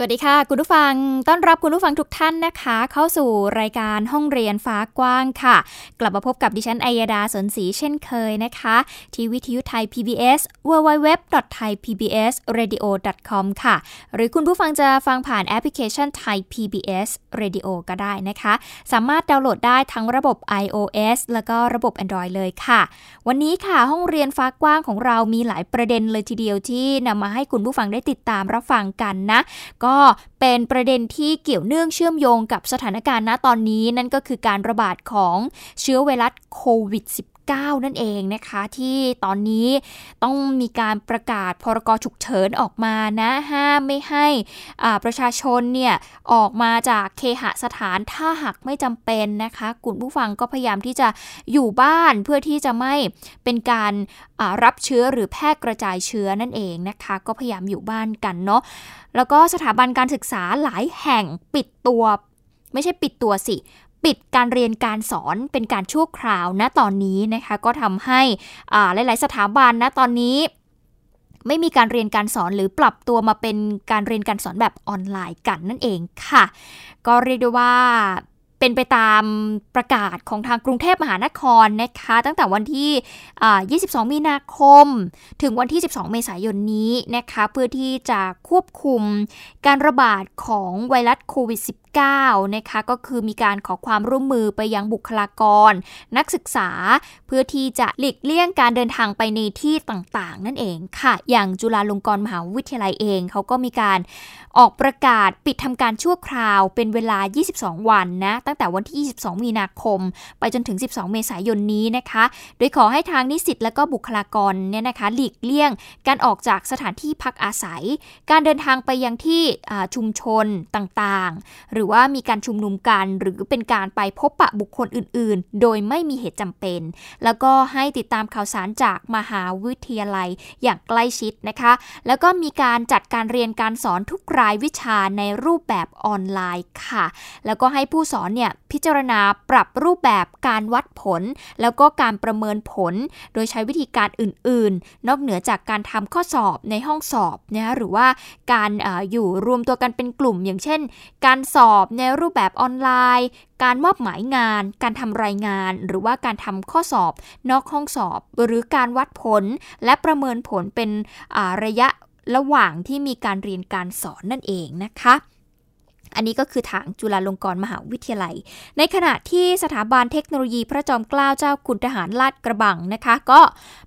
สวัสดีค่ะ คุณผู้ฟังต้อนรับคุณผู้ฟังทุกท่านนะคะ เข้าสู่รายการห้องเรียนฟ้ากว้างค่ะ กลับมาพบกับดิฉันอัยดาสนศรีเช่นเคยนะคะ ที่วิทยุไทย PBS www.thaipbsradio.com ค่ะ หรือคุณผู้ฟังจะฟังผ่านแอปพลิเคชันไทย PBS Radio ก็ได้นะคะ สามารถดาวน์โหลดได้ทั้งระบบ iOS แล้วก็ระบบ Android เลยค่ะ วันนี้ค่ะห้องเรียนฟ้ากว้างของเรามีหลายประเด็นเลยทีเดียวที่นำมาให้คุณผู้ฟังได้ติดตามรับฟังกันนะก็เป็นประเด็นที่เกี่ยวเนื่องเชื่อมโยงกับสถานการณ์ณตอนนี้ นั่นก็คือการระบาดของเชื้อไวรัสโควิด -19 นั่นเองนะคะ ที่ตอนนี้ต้องมีการประกาศพรกฉุกเฉินออกมานะห้ามไม่ให้ประชาชนเนี่ยออกมาจากเคหสถานถ้าหากไม่จำเป็นนะคะกลุ่มผู้ฟังก็พยายามที่จะอยู่บ้านเพื่อที่จะไม่เป็นการรับเชื้อหรือแพร่กระจายเชื้อนั่นเองนะคะ ก็พยายามอยู่บ้านกันเนาะแล้วก็สถาบันการศึกษาหลายแห่งปิดตัว ไม่ใช่ปิดตัวสิ ปิดการเรียนการสอนเป็นการชั่วคราวณตอนนี้นะคะก็ทำให้หลาย ๆ สถาบันณตอนนี้ไม่มีการเรียนการสอนหรือปรับตัวมาเป็นการเรียนการสอนแบบออนไลน์กันนั่นเองค่ะ ก็เรียกได้ว่าเป็นไปตามประกาศของทางกรุงเทพมหานครนะคะ ตั้งแต่วันที่ 22 มีนาคม ถึงวันที่ 12 เมษายนนี้นะคะ เพื่อที่จะควบคุมการระบาดของไวรัสโควิด -19 นะคะก็คือมีการขอความร่วมมือไปยังบุคลากร นักศึกษา เพื่อที่จะหลีกเลี่ยงการเดินทางไปในที่ต่างๆ นั่นเองค่ะ อย่างจุฬาลงกรณ์มหาวิทยาลัยเองเขาก็มีการออกประกาศปิดทำการชั่วคราวเป็นเวลา 22 วันนะ ตั้งแต่วันที่ 22 มีนาคม ไปจนถึง 12 เมษายนนี้นะคะ โดยขอให้ทางนิสิตและก็บุคลากรเนี่ยนะคะ หลีกเลี่ยงการออกจากสถานที่พักอาศัย การเดินทางไปยังที่ชุมชนต่างๆหรือว่ามีการชุมนุมกัน หรือเป็นการไปพบปะบุคคลอื่น ๆ โดยไม่มีเหตุจำเป็น แล้วก็ให้ติดตามข่าวสารจากมหาวิทยาลัยอย่างใกล้ชิดนะคะ แล้วก็มีการจัดการเรียนการสอนทุกรายวิชาในรูปแบบออนไลน์ค่ะ แล้วก็ให้ผู้สอนเนี่ยพิจารณาปรับรูปแบบการวัดผล แล้วก็การประเมินผล โดยใช้วิธีการอื่น ๆ นอกเหนือจากการทำข้อสอบในห้องสอบนะคะหรือว่าการออยู่รวมตัวกันเป็นกลุ่ม อย่างเช่น การสอบอบในรูปแบบออนไลน์ การมอบหมายงาน การทำรายงาน หรือว่าการทำข้อสอบ นอกห้องสอบ หรือการวัดผล และประเมินผลเป็นระยะระหว่างที่มีการเรียนการสอนนั่นเองนะคะอันนี้ก็คือทางจุฬาลงกรณ์มหาวิทยาลัย ในขณะที่สถาบันเทคโนโลยีพระจอมเกล้าเจ้าคุณทหารลาดกระบังนะคะ ก็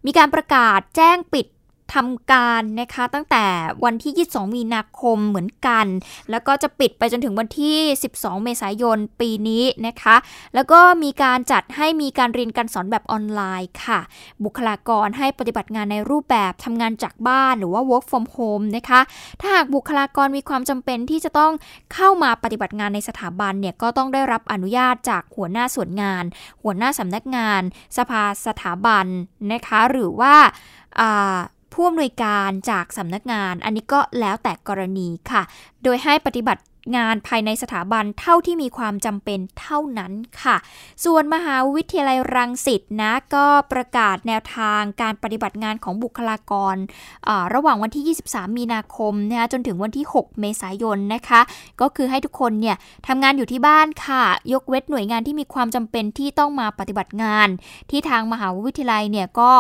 มีการประกาศแจ้งปิด ทำการนะคะตั้งแต่วันที่ 22 มีนาคมเหมือนกัน แล้วก็จะปิดไปจนถึงวันที่ 12 เมษายนปีนี้นะคะ แล้วก็มีการจัดให้มีการเรียนการสอนแบบออนไลน์ค่ะ บุคลากรให้ปฏิบัติงานในรูปแบบทำงานจากบ้านหรือว่า work from home นะคะ ถ้าหากบุคลากรมีความจำเป็นที่จะต้องเข้ามาปฏิบัติงานในสถาบันเนี่ยก็ต้องได้รับอนุญาตจากหัวหน้าส่วนงาน หัวหน้าสำนักงาน สภาสถาบันนะคะ หรือว่า ผู้อำนวยการจากสำนักงาน อันนี้ก็แล้วแต่กรณีค่ะ โดยให้ปฏิบัติ งานภายในสถาบันเท่าที่มีความจำเป็นเท่านั้นค่ะ ส่วนมหาวิทยาลัยรังสิตนะก็ประกาศแนวทางการปฏิบัติงานของบุคลากร ระหว่างวันที่ 23 มีนาคมนะคะจนถึงวันที่ 6 เมษายนนะคะ ก็คือให้ทุกคนเนี่ยทำงานอยู่ที่บ้านค่ะ ยกเว้นหน่วยงานที่มีความจำเป็นที่ต้องมาปฏิบัติงาน ที่ทางมหาวิทยาลัยเนี่ยก็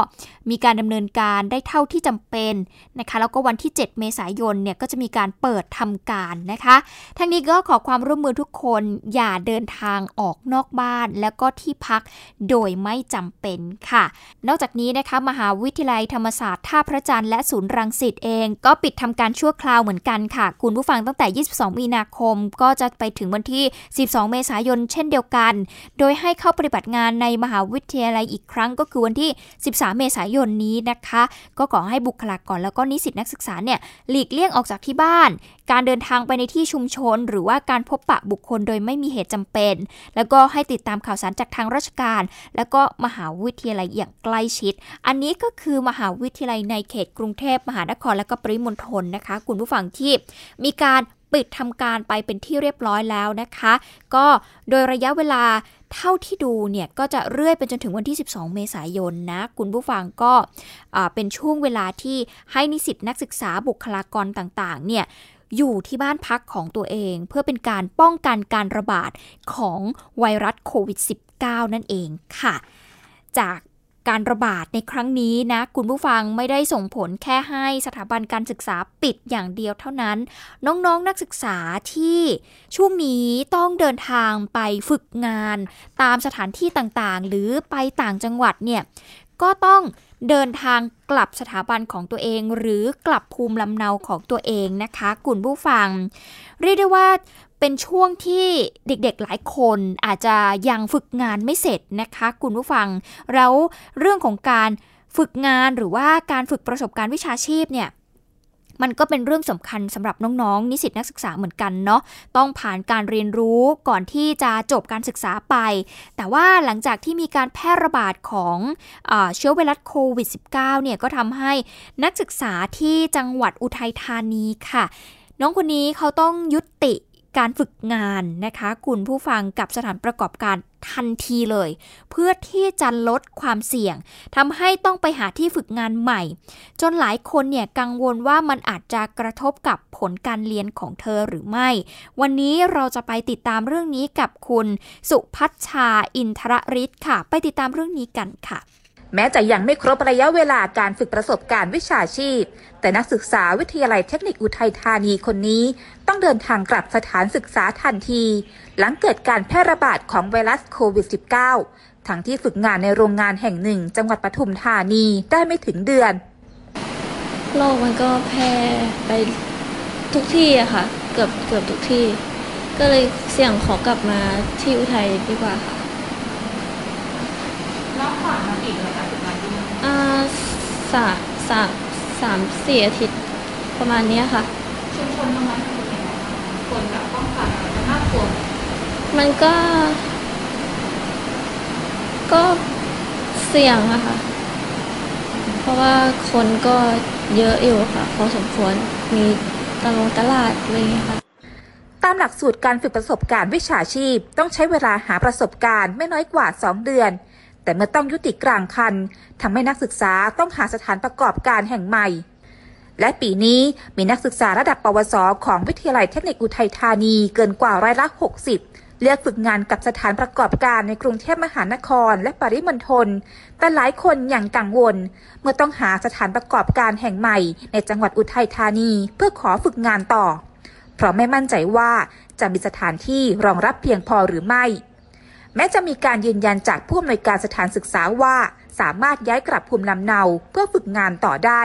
มีการดำเนินการได้เท่าที่จำเป็นนะคะ แล้วก็วันที่ 7 เมษายนเนี่ยก็จะมีการเปิดทำการนะคะทั้งนี้ก็ขอความร่วมมือทุกคนอย่าเดินทางออกนอกบ้าน แล้วก็ที่พักโดยไม่จำเป็นค่ะ นอกจากนี้นะคะมหาวิทยาลัยธรรมศาสตร์ท่าพระจันทร์และศูนย์รังสิตเอง ก็ปิดทำการชั่วคราวเหมือนกันค่ะ คุณผู้ฟังตั้งแต่ 22 มีนาคม ก็จะไปถึงวันที่ 12 เมษายนเช่นเดียวกัน โดยให้เข้าปฏิบัติงานในมหาวิทยาลัยอีกครั้งก็คือวันที่ 13 เมษายนนี้นะคะ ก็ขอให้บุคลากรแล้วก็นิสิตนักศึกษาเนี่ยหลีกเลี่ยงออกจากที่บ้าน การเดินทางไปในที่ชุมชน หรือว่าการพบปะบุคคลโดยไม่มีเหตุจำเป็น แล้วก็ให้ติดตามข่าวสารจากทางราชการ แล้วก็มหาวิทยาลัยอย่างใกล้ชิด อันนี้ก็คือมหาวิทยาลัยในเขตกรุงเทพมหานครและก็ปริมณฑลนะคะ คุณผู้ฟังที่มีการปิดทำการไปเป็นที่เรียบร้อยแล้วนะคะ ก็โดยระยะเวลาเท่าที่ดูเนี่ย ก็จะเรื่อยไปจนถึงวันที่ 12 เมษายนนะ คุณผู้ฟังก็เป็นช่วงเวลาที่ให้นิสิตนักศึกษาบุคลากรต่างๆ เนี่ย อยู่ที่บ้านพักของตัวเอง เพื่อเป็นการป้องกันการระบาดของไวรัสโควิด -19 นั่นเองค่ะ จากการระบาดในครั้งนี้นะ คุณผู้ฟังไม่ได้ส่งผลแค่ให้สถาบันการศึกษาปิดอย่างเดียวเท่านั้น น้องๆนนักศึกษาที่ช่วงนี้ต้องเดินทางไปฝึกงาน ตามสถานที่ต่างๆ หรือไปต่างจังหวัดเนี่ย ก็ต้องเดินทางกลับสถาบันของตัวเอง หรือกลับภูมิลำเนาของตัวเองนะคะคุณผู้ฟัง เรียกได้ว่าเป็นช่วงที่เด็กๆหลายคนอาจจะยังฝึกงานไม่เสร็จนะคะคุณผู้ฟัง แล้วเรื่องของการฝึกงานหรือว่าการฝึกประสบการณ์วิชาชีพเนี่ย มันก็เป็นเรื่องสำคัญสำหรับน้องๆ นิสิตนักศึกษาเหมือนกันเนาะต้องผ่านการเรียนรู้ก่อนที่จะจบการศึกษาไป แต่ว่าหลังจากที่มีการแพร่ระบาดของอเชื้อไวรัสโควิด -19 เนี่ยก็ทำให้นักศึกษาที่จังหวัดอุทัยธานีค่ะ น้องคนนี้เขาต้องยุติ การฝึกงานนะคะ คุณผู้ฟังกับสถานประกอบการทันทีเลย เพื่อที่จะลดความเสี่ยงทำให้ต้องไปหาที่ฝึกงานใหม่ จนหลายคนเนี่ยกังวลว่ามันอาจจะกระทบกับผลการเรียนของเธอหรือไม่ วันนี้เราจะไปติดตามเรื่องนี้กับคุณ สุพัชชาอินทรฤทธิ์ค่ะ ไปติดตามเรื่องนี้กันค่ะ แม้จะยังไม่ครบระยะเวลาการฝึกประสบการณ์วิชาชีพ แต่นักศึกษาวิทยาลัยเทคนิคอุทัยธานีคนนี้ ต้องเดินทางกลับสถานศึกษาทันที หลังเกิดการแพร่ระบาดของไวรัสโควิด -19 ทั้งที่ฝึกงานในโรงงานแห่งหนึ่ง จังหวัดปทุมธานีได้ไม่ถึงเดือนโรคมันก็แพร่ไปทุกที่อะค่ะ เกือบเกือบทุกที่ ก็เลยเสี่ยงขอกลับมาที่อุทัยดีกว่าค่ะ แล้วผ่านมากี่เดือนแล้วถึงมาที่นี่อ่าสามสามสามสี่อาทิตย์ประมาณนี้ค่ะ ชุมชนตรงนั้นเป็นยังไงคนแบบป้องกันอะไรน่ากลัวมันก็ ก็เสี่ยงอะค่ะ เพราะว่าคนก็เยอะอยู่ค่ะ พอสมควร มีตลงตลาดอะไรอย่างเงี้ยค่ะ ตามหลักสูตรการฝึกประสบการณ์วิชาชีพ ต้องใช้เวลาหาประสบการณ์ไม่น้อยกว่า 2 เดือน แต่เมื่อต้องยุติกลางคันทำให้นักศึกษาต้องหาสถานประกอบการแห่งใหม่ และปีนี้มีนักศึกษาระดับปวส ของวิทยาลัยเทคนิคอุทัยธานีเกินกว่าร้อยละ 60 เลือกฝึกงานกับสถานประกอบการในกรุงเทพมหานครและปริมณฑล แต่หลายคนยังกังวล เมื่อต้องหาสถานประกอบการแห่งใหม่ ในจังหวัดอุทัยธานีเพื่อขอฝึกงานต่อ เพราะไม่มั่นใจว่าจะมีสถานที่รองรับเพียงพอหรือไม่ แม้จะมีการยืนยันจากผู้อำนวยการสถานศึกษาว่า สามารถย้ายกลับภูมิลำเนาเพื่อฝึกงานต่อได้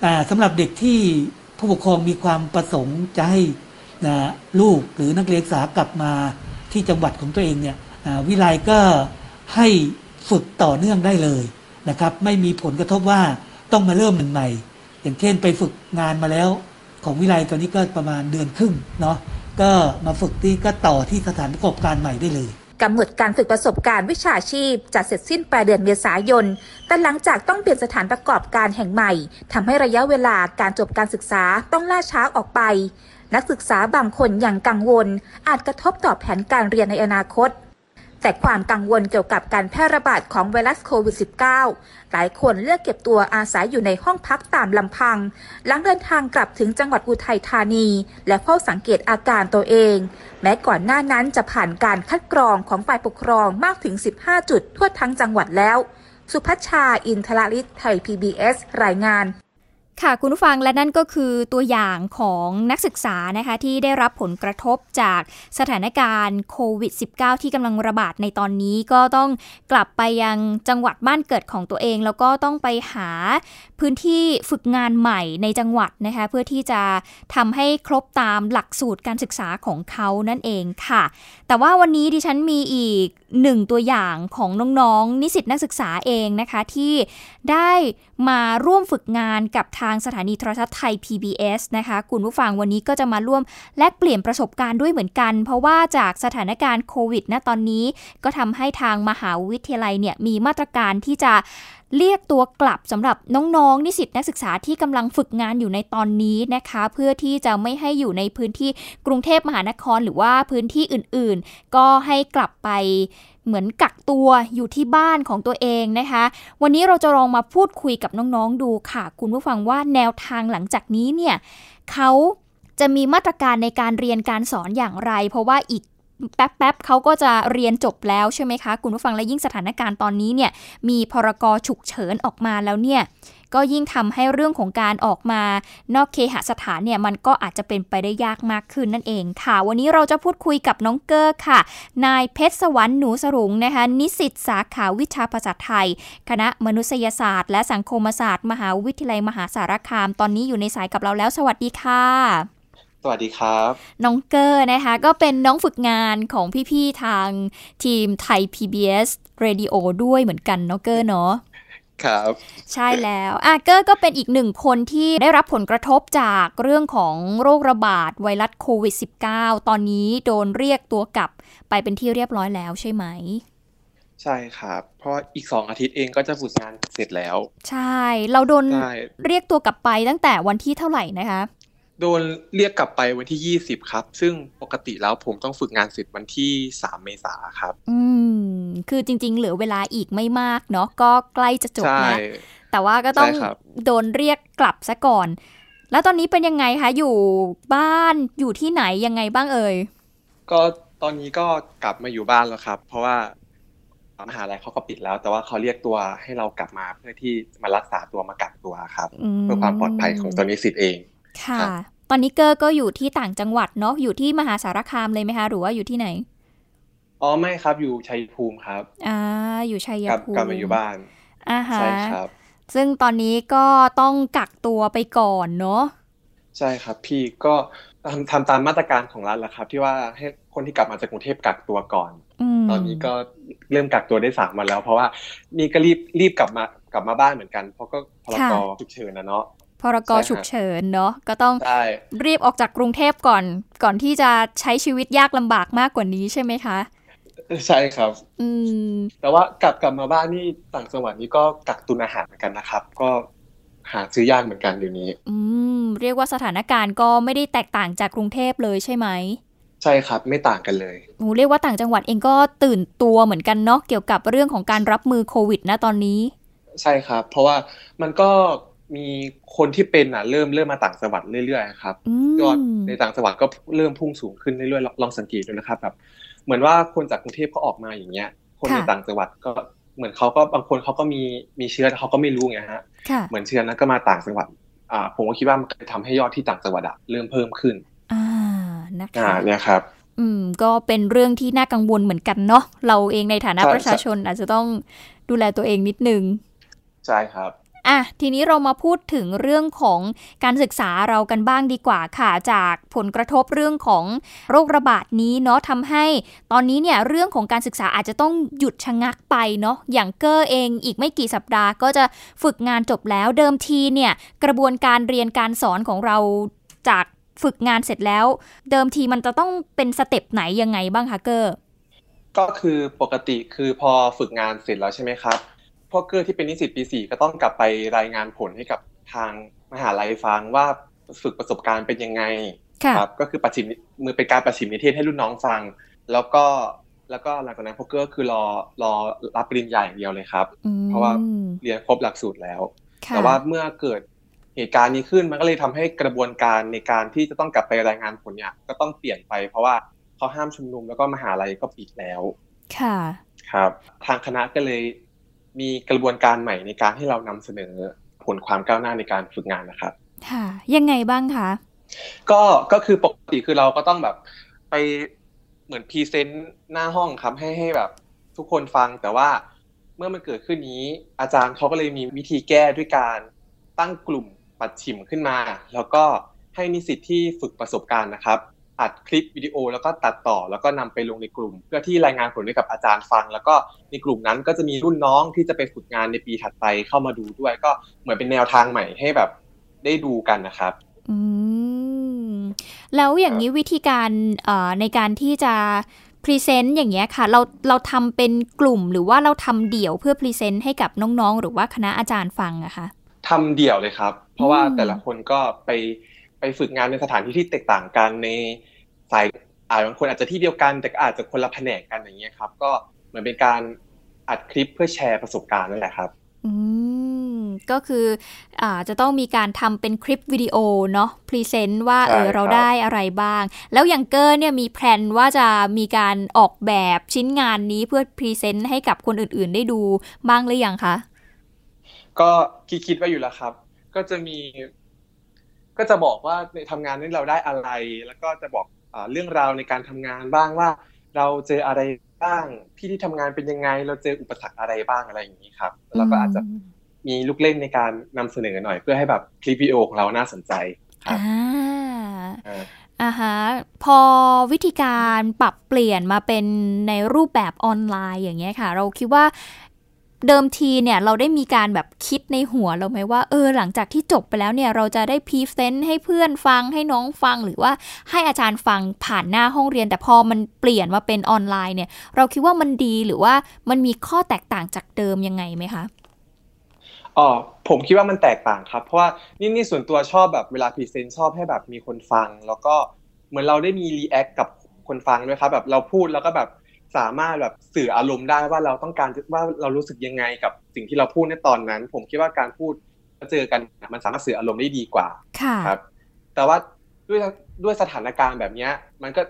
แต่สำหรับเด็กที่ผู้ปกครองมีความประสงค์จะให้ลูกหรือนักเรียนศึกษากลับมาที่จังหวัดของตัวเองเนี่ยวิไลก็ให้ฝึกต่อเนื่องได้เลยนะครับ ไม่มีผลกระทบว่าต้องมาเริ่มใหม่อย่างเช่นไปฝึกงานมาแล้วของวิไลตอนนี้ก็ประมาณเดือนครึ่งเนาะก็มาฝึกที่ก็ต่อที่สถานประกอบการใหม่ได้เลย กำหนดการฝึกประสบการณ์วิชาชีพจะเสร็จสิ้นปลายเดือนเมษายน แต่หลังจากต้องเปลี่ยนสถานประกอบการแห่งใหม่ทำให้ระยะเวลาการจบการศึกษาต้องล่าช้าออกไป นักศึกษาบางคนยังกังวล อาจกระทบต่อแผนการเรียนในอนาคต แต่ความกังวลเกี่ยวกับการแพร่ระบาดของไวรัสโควิด -19 หลายคนเลือกเก็บตัวอาศัยอยู่ในห้องพักตามลำพัง หลังเดินทางกลับถึงจังหวัดอุทัยธานี และเฝ้าสังเกตอาการตัวเอง แม้ก่อนหน้านั้นจะผ่านการคัดกรองของฝ่ายปกครองมากถึง 15 จุดทั่วทั้งจังหวัดแล้ว สุพัชชาอินทรลิศไทย PBS รายงาน ค่ะคุณผู้ฟังและนั่นก็คือตัวอย่างของนักศึกษานะคะที่ได้รับผลกระทบจากสถานการณ์โควิด -19 ที่กำลังระบาดในตอนนี้ก็ต้องกลับไปยังจังหวัดบ้านเกิดของตัวเอง แล้วก็ต้องไปหาพื้นที่ฝึกงานใหม่ในจังหวัดนะคะเพื่อที่จะทำให้ครบตามหลักสูตรการศึกษาของเขานั่นเองค่ะ แต่ว่าวันนี้ดิฉันมีอีกหนึ่งตัวอย่างของน้องๆนิสิตนักศึกษาเองนะคะที่ได้มาร่วมฝึกงานกับทางางสถานีโทรทัศน์ไทย PBS นะคะ คุณผู้ฟังวันนี้ก็จะมาร่วมแลกเปลี่ยนประสบการณ์ด้วยเหมือนกัน เพราะว่าจากสถานการณ์โควิดณตอนนี้ ก็ทำให้ทางมหาวิทยาลัยเนี่ยมีมาตรการที่จะเรียกตัวกลับสำหรับน้องๆ นิสิตนักศึกษาที่กำลังฝึกงานอยู่ในตอนนี้นะคะ เพื่อที่จะไม่ให้อยู่ในพื้นที่กรุงเทพมหานครหรือว่าพื้นที่อื่นๆ ก็ให้กลับไป เหมือนกักตัวอยู่ที่บ้านของตัวเองนะคะ วันนี้เราจะลองมาพูดคุยกับน้องๆดูค่ะ คุณผู้ฟังว่าแนวทางหลังจากนี้เนี่ยเขาจะมีมาตรการในการเรียนการสอนอย่างไร เพราะว่าอีกแป๊บๆเขาก็จะเรียนจบแล้วใช่ไหมคะ คุณผู้ฟังและยิ่งสถานการณ์ตอนนี้เนี่ยมีพรกฉุกเฉินออกมาแล้วเนี่ย ก็ยิ่งทำให้เรื่องของการออกมานอกเคหสถานเนี่ยมันก็อาจจะเป็นไปได้ยากมากขึ้นนั่นเองค่ะ วันนี้เราจะพูดคุยกับน้องเกอร์ค่ะ นายเพชรสวรรค์หนูสรุงนะคะนิสิตสาขาวิชาภาษาไทย คณะมนุษยศาสตร์ และสังคมศาสตร์ มหาวิทยาลัยมหาสารคาม ตอนนี้อยู่ในสายกับเราแล้ว สวัสดีค่ะสวัสดีครับ น้องเกอร์นะคะ ก็เป็นน้องฝึกงานของพี่ ๆ ทางทีมไทย PBS Radio ด้วยเหมือนกันเนาะเกอร์เนาะ ครับ ใช่แล้วอะเกอร์ก็เป็นอีกหนึ่งคนที่ได้รับผลกระทบจากเรื่องของโรคระบาดไวรัสโควิด -19 ตอนนี้โดนเรียกตัวกลับไปเป็นที่เรียบร้อยแล้วใช่ไหม ใช่ครับ เพราะอีกสองอาทิตย์เองก็จะฝึกงานเสร็จแล้ว ใช่ เราโดนใช่เรียกตัวกลับไปตั้งแต่วันที่เท่าไหร่นะคะ โดนเรียกกลับไปวันที่ 20 ครับ ซึ่งปกติแล้วผมต้องฝึกงานเสร็จวันที่ 3 เมษาครับ อืม คือจริง ๆ เหลือเวลาอีกไม่มากเนาะก็ใกล้จะจบใช่แล้วแต่ว่าก็ต้องใช่ครับโดนเรียกกลับซะก่อน แล้วตอนนี้เป็นยังไงคะ อยู่บ้านอยู่ที่ไหนยังไงบ้างเอ่ย ก็ตอนนี้ก็กลับมาอยู่บ้านแล้วครับ เพราะว่ามหาลัยเขาก็ปิดแล้ว แต่ว่าเขาเรียกตัวให้เรากลับมาเพื่อที่มารักษาตัวมากักตัวครับอืมเพื่อความปลอดภัยของตัวนิสิตเอง ค่ะครับตอนนี้เกอร์ก็อยู่ที่ต่างจังหวัดเนาะอยู่ที่มหาสารคามเลยไหมคะ หรือว่าอยู่ที่ไหนอ๋อไม่ครับอยู่ชัยภูมิครับอ่าอยู่ชัยกลับภูมิกลับมาอยู่บ้านอ่าฮะใช่ครับ ซึ่งตอนนี้ก็ต้องกักตัวไปก่อนเนาะใช่ครับ พี่ก็ทำทำตามมาตรการของรัฐแหละครับ ที่ว่าให้คนที่กลับมาจากกรุงเทพกักตัวก่อนอืมตอนนี้ก็เริ่มกักตัวได้สามวันแล้ว เพราะว่านี่ก็รีบรีบกลับมากลับมาบ้านเหมือนกัน เพราะก็พรกฉุกเฉินนะเนาะ พรกใช่ฮะฉุกเฉินเนาะก็ต้องใช่รีบออกจากกรุงเทพก่อน ก่อนที่จะใช้ชีวิตยากลำบากมากกว่านี้ใช่ไหมคะ ใช่ครับ อืม แต่ว่ากลับกลับมาบ้านนี่ต่างจังหวัดนี่ก็กักตุนอาหารเหมือนกันนะครับ ก็หาซื้อยากเหมือนกันเดี๋ยวนี้ อืม เรียกว่าสถานการณ์ก็ไม่ได้แตกต่างจากกรุงเทพเลยใช่ไหม ใช่ครับ ไม่ต่างกันเลยโอ้เรียกว่าต่างจังหวัดเองก็ตื่นตัวเหมือนกันเนาะเกี่ยวกับเรื่องของการรับมือโควิดนะตอนนี้ ใช่ครับ เพราะว่ามันก็ มีคนที่เป็นอะเริ่มเริ่มมาต่างจังหวัดเรื่อยๆครับอืยอดมในต่างจังหวัดก็เริ่มพุ่งสูงขึ้นเรื่อยๆลองลองสังเกตดูนะครับแบบเหมือนว่าคนจากกรุงเทพเขาออกมาอย่างเงี้ย คนในต่างจังหวัดก็เหมือนเขาก็บางคนเขาก็มีมีเชื้อแต่เขาก็ไม่รู้ไงฮะค่ะเหมือนเชื้อนั้นก็มาต่างจังหวัดอ่าผมก็คิดว่ามันจะทำให้ยอดที่ต่างจังหวัดอะเริ่มเพิ่มขึ้น อ่านะอ่าคะเนี่ยครับอืมก็เป็นเรื่องที่น่ากังวลเหมือนกันเนาะเราเองในฐานะใช่ประชาชนอาจจะต้องดูแลตัวเองนิดนึง ใช่ครับ อะทีนี้เรามาพูดถึงเรื่องของการศึกษาเรากันบ้างดีกว่าค่ะจากผลกระทบเรื่องของโรคระบาดนี้เนาะทำให้ตอนนี้เนี่ยเรื่องของการศึกษาอาจจะต้องหยุดชะงักไปเนาะอย่างเกอร์เองอีกไม่กี่สัปดาห์ก็จะฝึกงานจบแล้วเดิมทีเนี่ยกระบวนการเรียนการสอนของเราจากฝึกงานเสร็จแล้ว เดิมทีมันจะต้องเป็นสเต็ปไหนยังไงบ้างคะเกอร์ก็คือปกติคือพอฝึกงานเสร็จแล้วใช่ไหมครับ พวกเกอร์ที่เป็นนิสิตปีสี่ก็ต้องกลับไปรายงานผลให้กับทางมหาลัยฟังว่าฝึกประสบการณ์เป็นยังไงค่ะครับก็คือประชิมมือเป็นการประชิมนิเทศให้รุ่นน้องฟัง แล้วก็แล้วก็หลังจากนั้นพวกเกอร์คือรอรอรับปริญญาอย่างเดียวเลยครับอืมเพราะว่าเรียนครบหลักสูตรแล้วค่ะแต่ว่าเมื่อเกิดเหตุการณ์นี้ขึ้นมันก็เลยทำให้กระบวนการในการที่จะต้องกลับไปรายงานผลเนี่ยก็ต้องเปลี่ยนไป เพราะว่าเขาห้ามชุมนุมแล้วก็มหาลัยก็ปิดแล้ว ค่ะ ครับ ทางคณะก็เลย มีกระบวนการใหม่ในการให้เรานำเสนอผลความก้าวหน้าในการฝึกงานนะครับ ค่ะ ยังไงบ้างคะก็ก็คือปกติคือเราก็ต้องแบบไปเหมือนพรีเซนต์หน้าห้องครับให้ให้แบบ ทุกคนฟังแต่ว่าเมื่อมันเกิดขึ้นนี้ อาจารย์เขาก็เลยมีวิธีแก้ด้วยการตั้งกลุ่มปัดฉิมขึ้นมา แล้วก็ให้นิสิตที่ฝึกประสบการณ์นะครับ อัดคลิปวิดีโอแล้วก็ตัดต่อแล้วก็นำไปลงในกลุ่ม เพื่อที่รายงานผลให้กับอาจารย์ฟัง แล้วก็ในกลุ่มนั้นก็จะมีรุ่นน้องที่จะไปฝึกงานในปีถัดไปเข้ามาดูด้วย ก็เหมือนเป็นแนวทางใหม่ให้แบบได้ดูกันนะครับ อืมแล้วอย่างนี้วิธีการในการที่จะ present อย่างเงี้ยค่ะ เราเราทำเป็นกลุ่มหรือว่าเราทำเดี่ยวเพื่อ present ให้กับน้องๆ หรือว่าคณะอาจารย์ฟังอะคะทำเดี่ยวเลยครับ เพราะว่าแต่ละคนก็ไป ไปฝึกงานในสถานที่ที่แตกต่างกันในสายอาจบางคนอาจจะที่เดียวกัน แต่อาจจะคนละแผนกกันอย่างเงี้ยครับ ก็เหมือนเป็นการอัดคลิปเพื่อแชร์ประสบการณ์นั่นแหละครับ อืมก็คืออ่าจะต้องมีการทำเป็นคลิปวิดีโอเนาะ present ว่าเออเราได้อะไรบ้าง แล้วอย่างเกอร์เนี่ยมี plan ว่าจะมีการออกแบบชิ้นงานนี้เพื่อ present ให้กับคนอื่นๆ ได้ดูบ้างหรือยังคะ ก็คิดคิดไว้อยู่แล้วครับ ก็จะมี ก็จะบอกว่าในทำงานนี้เราได้อะไร แล้วก็จะบอกอเรื่องราวในการทำงานบ้างว่า เราเจออะไรบ้างที่ที่ทำงานเป็นยังไง เราเจออุปสรรคอะไรบ้างอะไรอย่างนี้ครับแล้วก็อาจจะมีลูกเล่นในการนำเสนอหน่อย เพื่อให้แบบคลิปวิดีโอของเราน่าสนใจอ่าอ่าฮะพอวิธีการปรับเปลี่ยนมาเป็นในรูปแบบออนไลน์อย่างเงี้ยค่ะ เราคิดว่า เดิมทีเนี่ยเราได้มีการแบบคิดในหัวเราไหมว่าเออหลังจากที่จบไปแล้วเนี่ยเราจะได้ present ให้เพื่อนฟังให้น้องฟังหรือว่าให้อาจารย์ฟังผ่านหน้าห้องเรียน แต่พอมันเปลี่ยนมาเป็นออนไลน์เนี่ยเราคิดว่ามันดีหรือว่ามันมีข้อแตกต่างจากเดิมยังไงไหมคะอ๋อผมคิดว่ามันแตกต่างครับ เพราะว่านี่นี่ส่วนตัวชอบแบบเวลา present ชอบให้แบบมีคนฟัง แล้วก็เหมือนเราได้มี react กับคนฟังด้วยครับแบบเราพูดแล้วก็แบบ สามารถแบบสื่ออารมณ์ได้ว่าเราต้องการว่าเรารู้สึกยังไงกับสิ่งที่เราพูดในตอนนั้น ผมคิดว่าการพูดเจอกันมันสามารถสื่ออารมณ์ได้ดีกว่าครับ แต่ว่าด้วยด้วยสถานการณ์แบบนี้มันก็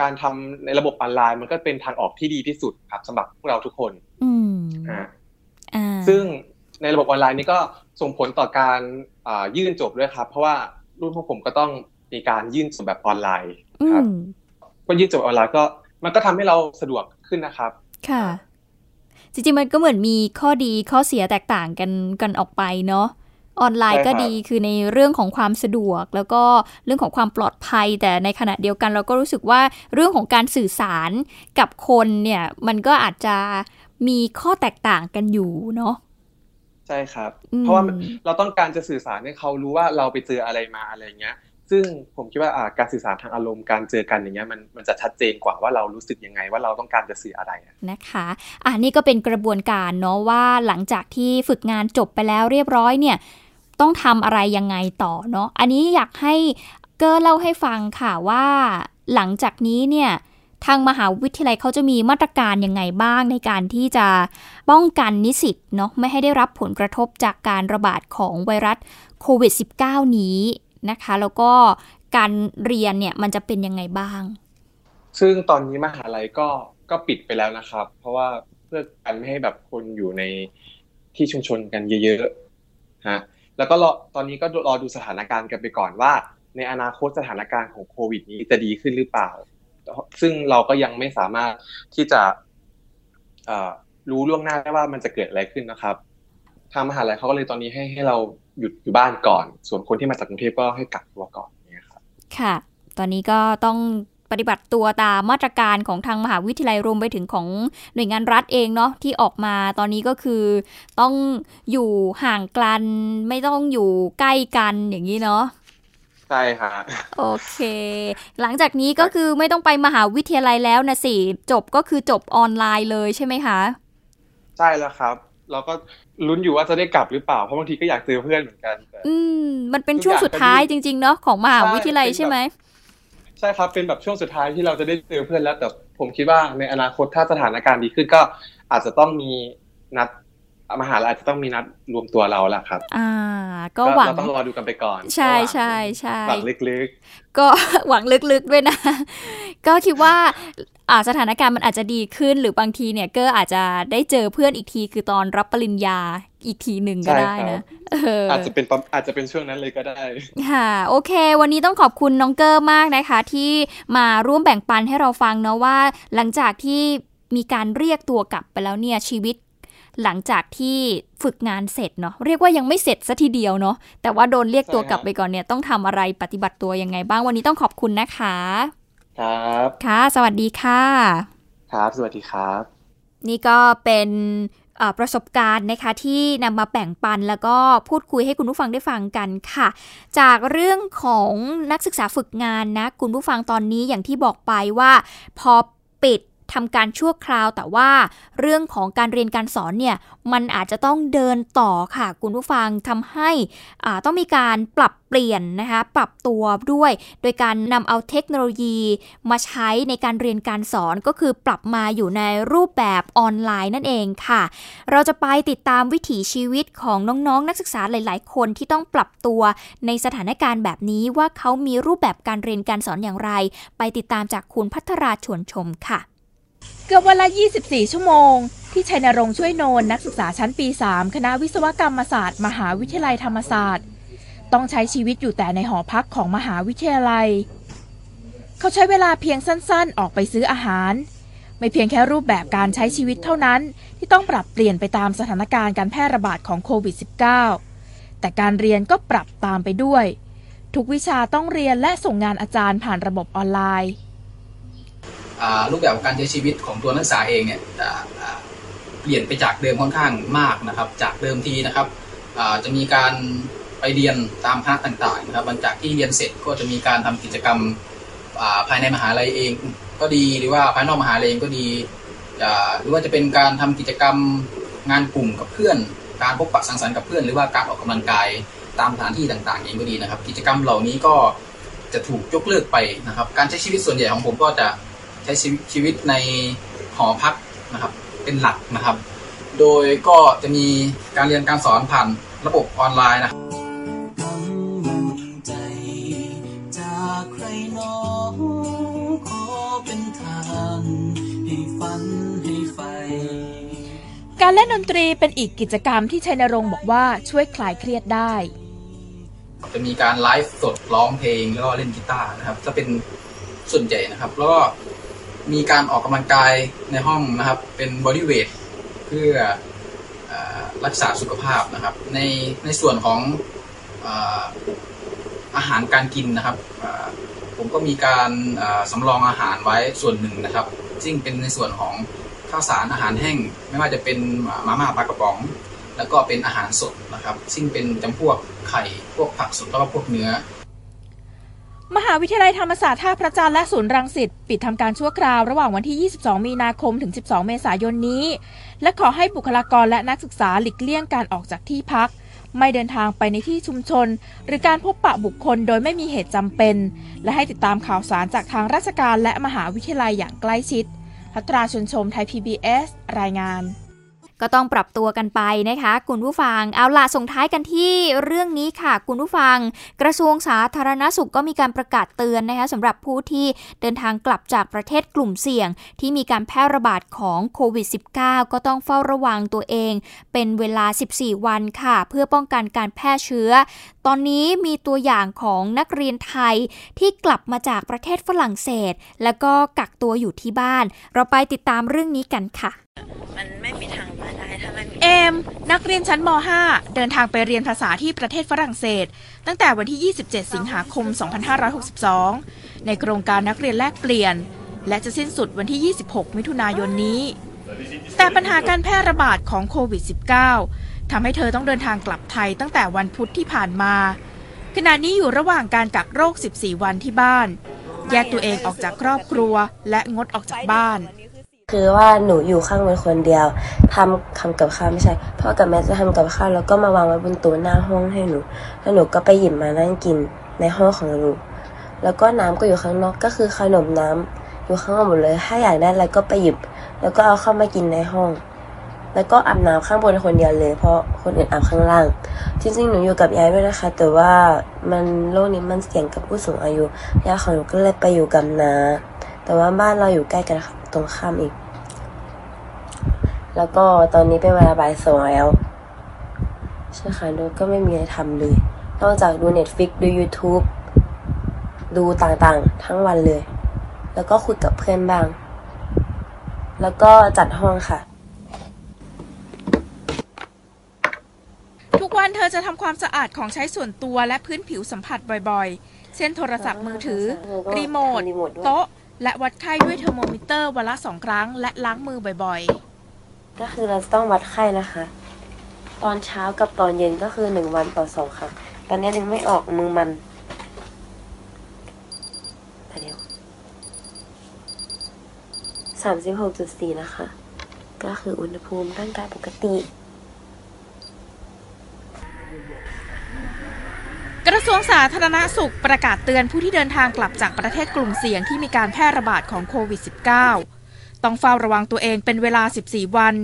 การทำในระบบออนไลน์ มันก็เป็นทางออกที่ดีที่สุดครับสำหรับพวกเราทุกคนอืมอ่าซึ่งในระบบออนไลน์นี้ก็ส่งผลต่อการยื่นจบด้วยครับ เพราะว่ารุ่นพวกผมก็ต้องมีการยื่นจบแบบออนไลน์ครับก็ยื่นจบออนไลน์ก็ มันก็ทำให้เราสะดวกขึ้นนะครับ ค่ะ จริงๆมันก็เหมือนมีข้อดีข้อเสียแตกต่างกันกันออกไปเนาะออนไลน์ก็ดีคือในเรื่องของความสะดวก แล้วก็เรื่องของความปลอดภัย แต่ในขณะเดียวกันเราก็รู้สึกว่าเรื่องของการสื่อสารกับคนเนี่ย มันก็อาจจะมีข้อแตกต่างกันอยู่เนาะใช่ครับ เพราะว่าเราต้องการจะสื่อสารให้เขารู้ว่าเราไปเจออะไรมาอะไรเงี้ย ซึ่งผมคิดว่าการสื่อสารทางอารมณ์การเจอกันอย่างเงี้ยมันมันจะชัดเจนกว่าว่าเรารู้สึกยังไงว่าเราต้องการจะสื่ออะไรนะคะอ่านี่ก็เป็นกระบวนการเนาะว่าหลังจากที่ฝึกงานจบไปแล้วเรียบร้อยเนี่ยต้องทำอะไรยังไงต่อเนาะอันนี้อยากให้เกอร์เล่าให้ฟังค่ะว่าหลังจากนี้เนี่ยทางมหาวิทยาลัยเขาจะมีมาตรการยังไงบ้างในการที่จะป้องกันนิสิตเนาะไม่ให้ได้รับผลกระทบจากการระบาดของไวรัสโควิด -19 นี้ นะคะ แล้วก็การเรียนเนี่ยมันจะเป็นยังไงบ้าง ซึ่งตอนนี้มหาลัยก็ก็ปิดไปแล้วนะครับ เพราะว่าเพื่อการไม่ให้แบบคนอยู่ในที่ชุมชนกันเยอะๆฮะแล้วก็รอตอนนี้ก็รอดูสถานการณ์กันไปก่อนว่า ในอนาคตสถานการณ์ของโควิด นี้จะดีขึ้นหรือเปล่า ซึ่งเราก็ยังไม่สามารถที่จะรู้ล่วงหน้าได้ว่ามันจะเกิดอะไรขึ้นนะครับ ทางมหาลัยเขาก็เลยตอนนี้ให้ให้เรา หยุดอยู่บ้านก่อน ส่วนคนที่มาจากกรุงเทพก็ให้กักตัวก่อนเนี่ยครับค่ะ ตอนนี้ก็ต้องปฏิบัติตัวตามมาตรการของทางมหาวิทยาลัยรวมไปถึงของหน่วยงานรัฐเองเนาะที่ออกมาตอนนี้ก็คือ ต้องอยู่ห่างกันไม่ต้องอยู่ใกล้กันอย่างนี้เนาะใช่ค่ะโอเค หลังจากนี้ก็คือไม่ต้องไปมหาวิทยาลัยแล้วนะสิจบก็คือจบออนไลน์เลยใช่ไหมคะ ใช่แล้วครับ เราก็ลุ้นอยู่ว่าจะได้กลับหรือเปล่า เพราะบางทีก็อยากเจอเพื่อนเหมือนกันอืมมันเป็นช่วงสุดท้ายจริง ๆ เนาะของมหาวิทยาลัยใช่ไหมใช่ครับเป็นแบบช่วงสุดท้ายที่เราจะได้เจอเพื่อนแล้ว แต่ผมคิดว่าในอนาคตถ้าสถานการณ์ดีขึ้นก็อาจจะต้องมีนัดมหาลัยอาจจะต้องมีนัดรวมตัวเราแหละครับ อ่า ก็หวังเราต้องรอดูกันไปก่อน ใช่ใช่ใช่หวังลึกๆ ก็หวังลึกๆด้วยนะ ก็คิดว่าอาสถานการณ์มันอาจจะดีขึ้นหรือบางทีเนี่ยก็อาจจะได้เจอเพื่อนอีกทีคือตอนรับปริญญาอีกทีหนึ่งก็ได้นะอาจจะเป็นอาจจะเป็นช่วงนั้นเลยก็ได้ ค่ะ โอเค วันนี้ต้องขอบคุณน้องเกอร์มากนะคะ ที่มาร่วมแบ่งปันให้เราฟังเนาะว่า หลังจากที่มีการเรียกตัวกลับไปแล้วเนี่ยชีวิตหลังจากที่ฝึกงานเสร็จเนาะเรียกว่ายังไม่เสร็จซะทีเดียวเนาะแต่ว่าโดนเรียกตัวกลับไปก่อนเนี่ยต้องทำอะไรปฏิบัติตัวยังไงบ้างวันนี้ต้องขอบคุณนะคะ ครับ ค่ะ สวัสดีค่ะ ครับ สวัสดีครับ นี่ก็เป็นเอ่อประสบการณ์นะคะที่นำมาแบ่งปันแล้วก็พูดคุยให้คุณผู้ฟังได้ฟังกันค่ะ จากเรื่องของนักศึกษาฝึกงานนะ คุณผู้ฟังตอนนี้อย่างที่บอกไปว่า พอปิด ทำการชั่วคราวแต่ว่าเรื่องของการเรียนการสอนเนี่ยมันอาจจะต้องเดินต่อค่ะคุณผู้ฟังทำให้อ่าต้องมีการปรับเปลี่ยนนะคะปรับตัวด้วย โดยการนำเอาเทคโนโลยีมาใช้ในการเรียนการสอนก็คือปรับมาอยู่ในรูปแบบออนไลน์นั่นเองค่ะ เราจะไปติดตามวิถีชีวิตของน้องๆ นักศึกษาหลาย ๆ คนที่ต้องปรับตัวในสถานการณ์แบบนี้ว่าเขามีรูปแบบการเรียนการสอนอย่างไร ไปติดตามจากคุณพัทราชวนชมค่ะ เกือบวันละ 24 ชั่วโมง ที่ชัยนรงค์ช่วยโนนนักศึกษาชั้นปี 3 คณะวิศวกรรมศาสตร์ มหาวิทยาลัยธรรมศาสตร์ ต้องใช้ชีวิตอยู่แต่ในหอพักของมหาวิทยาลัย เขาใช้เวลาเพียงสั้นๆ ออกไปซื้ออาหาร ไม่เพียงแค่รูปแบบการใช้ชีวิตเท่านั้น ที่ต้องปรับเปลี่ยนไปตามสถานการณ์การแพร่ระบาดของโควิด -19 แต่การเรียนก็ปรับตามไปด้วย ทุกวิชาต้องเรียนและส่งงานอาจารย์ผ่านระบบออนไลน์ รูปแบบการใช้ชีวิตของตัวนักศึกษาเองเนี่ยเปลี่ยนไปจากเดิมค่อนข้างมากนะครับ จากเดิมทีนะครับจะมีการไปเรียนตามคณะต่างๆนะครับหลังจากที่เรียนเสร็จก็จะมีการทำกิจกรรมภายในมหาลัยเอง ก็ดีหรือว่าภายนอกมหาลัยเองก็ดีหรือว่าจะเป็นการทำกิจกรรมงานกลุ่มกับเพื่อน การพบปะสังสรรค์กับเพื่อน หรือว่าการออกกำลังกายตามสถานที่ต่างๆเองก็ดีนะครับ กิจกรรมเหล่านี้ก็จะถูกยกเลิกไปนะครับ การใช้ชีวิตส่วนใหญ่ของผมก็จะ ใช้ชีวิตชีวิตในหอพักนะครับ เป็นหลักนะครับ โดยก็จะมีการเรียนการสอนผ่านระบบออนไลน์นะครับกำลังใจจากใครหนอขอเป็นทางให้ฝันให้ไฟการเล่นดนตรีเป็นอีกกิจกรรมที่ชัยนรงค์บอกว่าช่วยคลายเครียดได้ จะมีการไลฟ์สดร้องเพลงแล้วก็เล่นกีตาร์นะครับจะเป็นส่วนใหญ่นะครับ แล้วก็ มีการออกกำลังกายในห้องนะครับ เป็นบอดี้เวทเพื่ออรักษาสุขภาพนะครับ ในในส่วนของอาหารการกินนะครับผมก็มีการสำรองอาหารไว้ส่วนหนึ่งนะครับ ซึ่งเป็นในส่วนของข้าวสารอาหารแห้ง ไม่ว่าจะเป็นมาม่าปลากระป๋อง แล้วก็เป็นอาหารสดนะครับ ซึ่งเป็นจำพวกไข่พวกผักสดแล้วก็พวกเนื้อ มหาวิทยาลัยธรรมศาสตร์ท่าพระจันทร์และศูนย์รังสิตปิดทำการชั่วคราวระหว่างวันที่ 22 มีนาคมถึง 12 เมษายนนี้ และขอให้บุคลากรและนักศึกษาหลีกเลี่ยงการออกจากที่พัก ไม่เดินทางไปในที่ชุมชน หรือการพบปะบุคคลโดยไม่มีเหตุจำเป็น และให้ติดตามข่าวสารจากทางราชการและมหาวิทยาลัยอย่างใกล้ชิดพัตราชนชมไทย PBS รายงาน ก็ต้องปรับตัวกันไปนะคะ คุณผู้ฟังเอาล่ะส่งท้ายกันที่เรื่องนี้ค่ะ คุณผู้ฟัง กระทรวงสาธารณสุขก็มีการประกาศเตือนนะคะสำหรับผู้ที่เดินทางกลับจากประเทศกลุ่มเสี่ยง ที่มีการแพร่ระบาดของโควิด -19 ก็ต้องเฝ้าระวังตัวเอง เป็นเวลา 14 วันค่ะ เพื่อป้องกันการแพร่เชื้อ ตอนนี้มีตัวอย่างของนักเรียนไทยที่กลับมาจากประเทศฝรั่งเศส แล้วก็กักตัวอยู่ที่บ้าน เราไปติดตามเรื่องนี้กันค่ะ มันไม่มีทางมาได้ถ้าไม่มีเอม นักเรียนชั้นม .5 เดินทางไปเรียนภาษาที่ประเทศฝรั่งเศส ตั้งแต่วันที่ 27 สิงหาคม 2562 ในโครงการนักเรียนแลกเปลี่ยน และจะสิ้นสุดวันที่ 26 มิถุนายนนี้ แต่ปัญหาการแพร่ระบาดของโควิด -19 ทำให้เธอต้องเดินทางกลับไทยตั้งแต่วันพุธที่ผ่านมา ขณะนี้อยู่ระหว่างการกักโรค 14 วันที่บ้าน แยกตัวเองออกจากครอบครัวและงดออกจากบ้าน คือว่าหนูอยู่ข้างบนคนเดียวทำทำกับข้าวไม่ใช่พ่อกับแม่จะทำกับข้าวแล้วก็มาวางไว้บนโต๊ะหน้าห้องให้หนู แล้วหนูก็ไปหยิบมานั่งกินในห้องของหนู แล้วก็น้ำก็อยู่ข้างนอกก็คือขนมน้ำอยู่ข้างนอกหมดเลย ถ้าอยากได้อะไรก็ไปหยิบ แล้วก็เอาเข้ามากินในห้อง แล้วก็อาบน้ำข้างบนคนเดียวเลย เพราะคนอื่นอาบข้างล่าง จริงๆหนูอยู่กับยายด้วยนะคะ แต่ว่ามันโรคนี้มันเสี่ยงกับผู้สูงอายุยายของหนูก็เลยไปอยู่กับนาแต่ว่าบ้านเราอยู่ใกล้กันค่ะ ตรงข้ามอีก แล้วก็ตอนนี้เป็นเวลาบ่ายสองแล้วใช่ค่ะหนูก็ไม่มีอะไรทำเลย นอกจากดู Netflix ดู YouTube ดูต่างๆ ทั้งวันเลย แล้วก็คุยกับเพื่อนบ้าง แล้วก็จัดห้องค่ะ ทุกวันเธอจะทำความสะอาดของใช้ส่วนตัวและพื้นผิวสัมผัสบ่อยๆ เช่นโทรศัพท์มือถือ รีโมท โต๊ะ และวัดไข้ด้วยเทอร์โมมิเตอร์วันละสองครั้ง และล้างมือบ่อยๆ ก็คือเราต้องวัดไข้นะคะ ตอนเช้ากับตอนเย็นก็คือหนึ่งวันต่อสองครั้งตอนนี้ยังไม่ออกมือมันเดี๋ยวสามสิบหกจุดสี่นะคะ ก็คืออุณหภูมิร่างกายปกติ ระทรวงสาธารณสุขประกาศเตือนผู้ที่เดินทางกลับจากประเทศกลุ่มเสี่ยงที่มีการแพร่ระบาดของโควิด -19 ต้องเฝ้าระวังตัวเองเป็นเวลา 14 วัน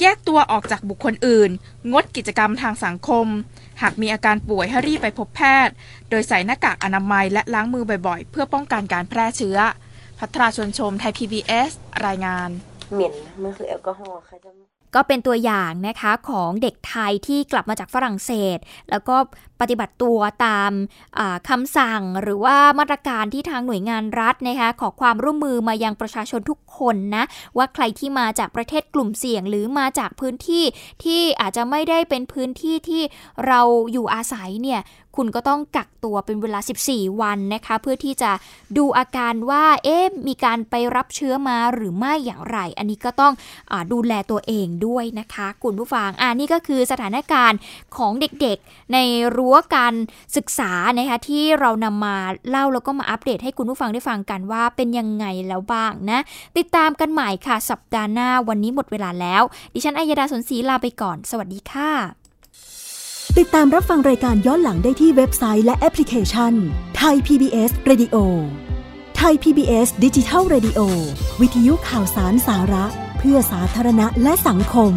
แยกตัวออกจากบุคคลอื่น งดกิจกรรมทางสังคม หากมีอาการป่วยให้รีบไปพบแพทย์ โดยใส่หน้ากากอนามัยและล้างมือบ่อยๆ เพื่อป้องกันการแพร่เชื้อ พัทราชนชมไทย PBS รายงาน เหม็นมันคือแอลกอฮอล์ค่ะก็เป็นตัวอย่างนะคะของเด็กไทยที่กลับมาจากฝรั่งเศส แล้วก็ ปฏิบัติตัวตามคำสั่งหรือว่ามาตรการที่ทางหน่วยงานรัฐนะคะขอความร่วมมือมายังประชาชนทุกคนนะว่าใครที่มาจากประเทศกลุ่มเสี่ยง หรือมาจากพื้นที่ที่อาจจะไม่ได้เป็นพื้นที่ที่เราอยู่อาศัยเนี่ยคุณก็ต้องกักตัวเป็นเวลา 14 วันนะคะ เพื่อที่จะดูอาการว่าเอ๊ะมีการไปรับเชื้อมาหรือไม่อย่างไร อันนี้ก็ต้องอดูแลตัวเองด้วยนะคะ คุณผู้ฟังอ่านี่ก็คือสถานการณ์ของเด็กๆ ในรัรั้วการศึกษานะคะที่เรานำมาเล่าแล้วก็มาอัปเดตให้คุณผู้ฟังได้ฟังกันว่าเป็นยังไงแล้วบ้างนะ ติดตามกันใหม่ค่ะ สัปดาห์หน้าวันนี้หมดเวลาแล้ว ดิฉันอัยดาสนศรีลาไปก่อน สวัสดีค่ะ ติดตามรับฟังรายการย้อนหลังได้ที่เว็บไซต์และแอปพลิเคชันไทย PBS Radio ไทย PBS ดิจิทัล Radio วิทยุข่าวสารสาระ เพื่อสาธารณะและสังคม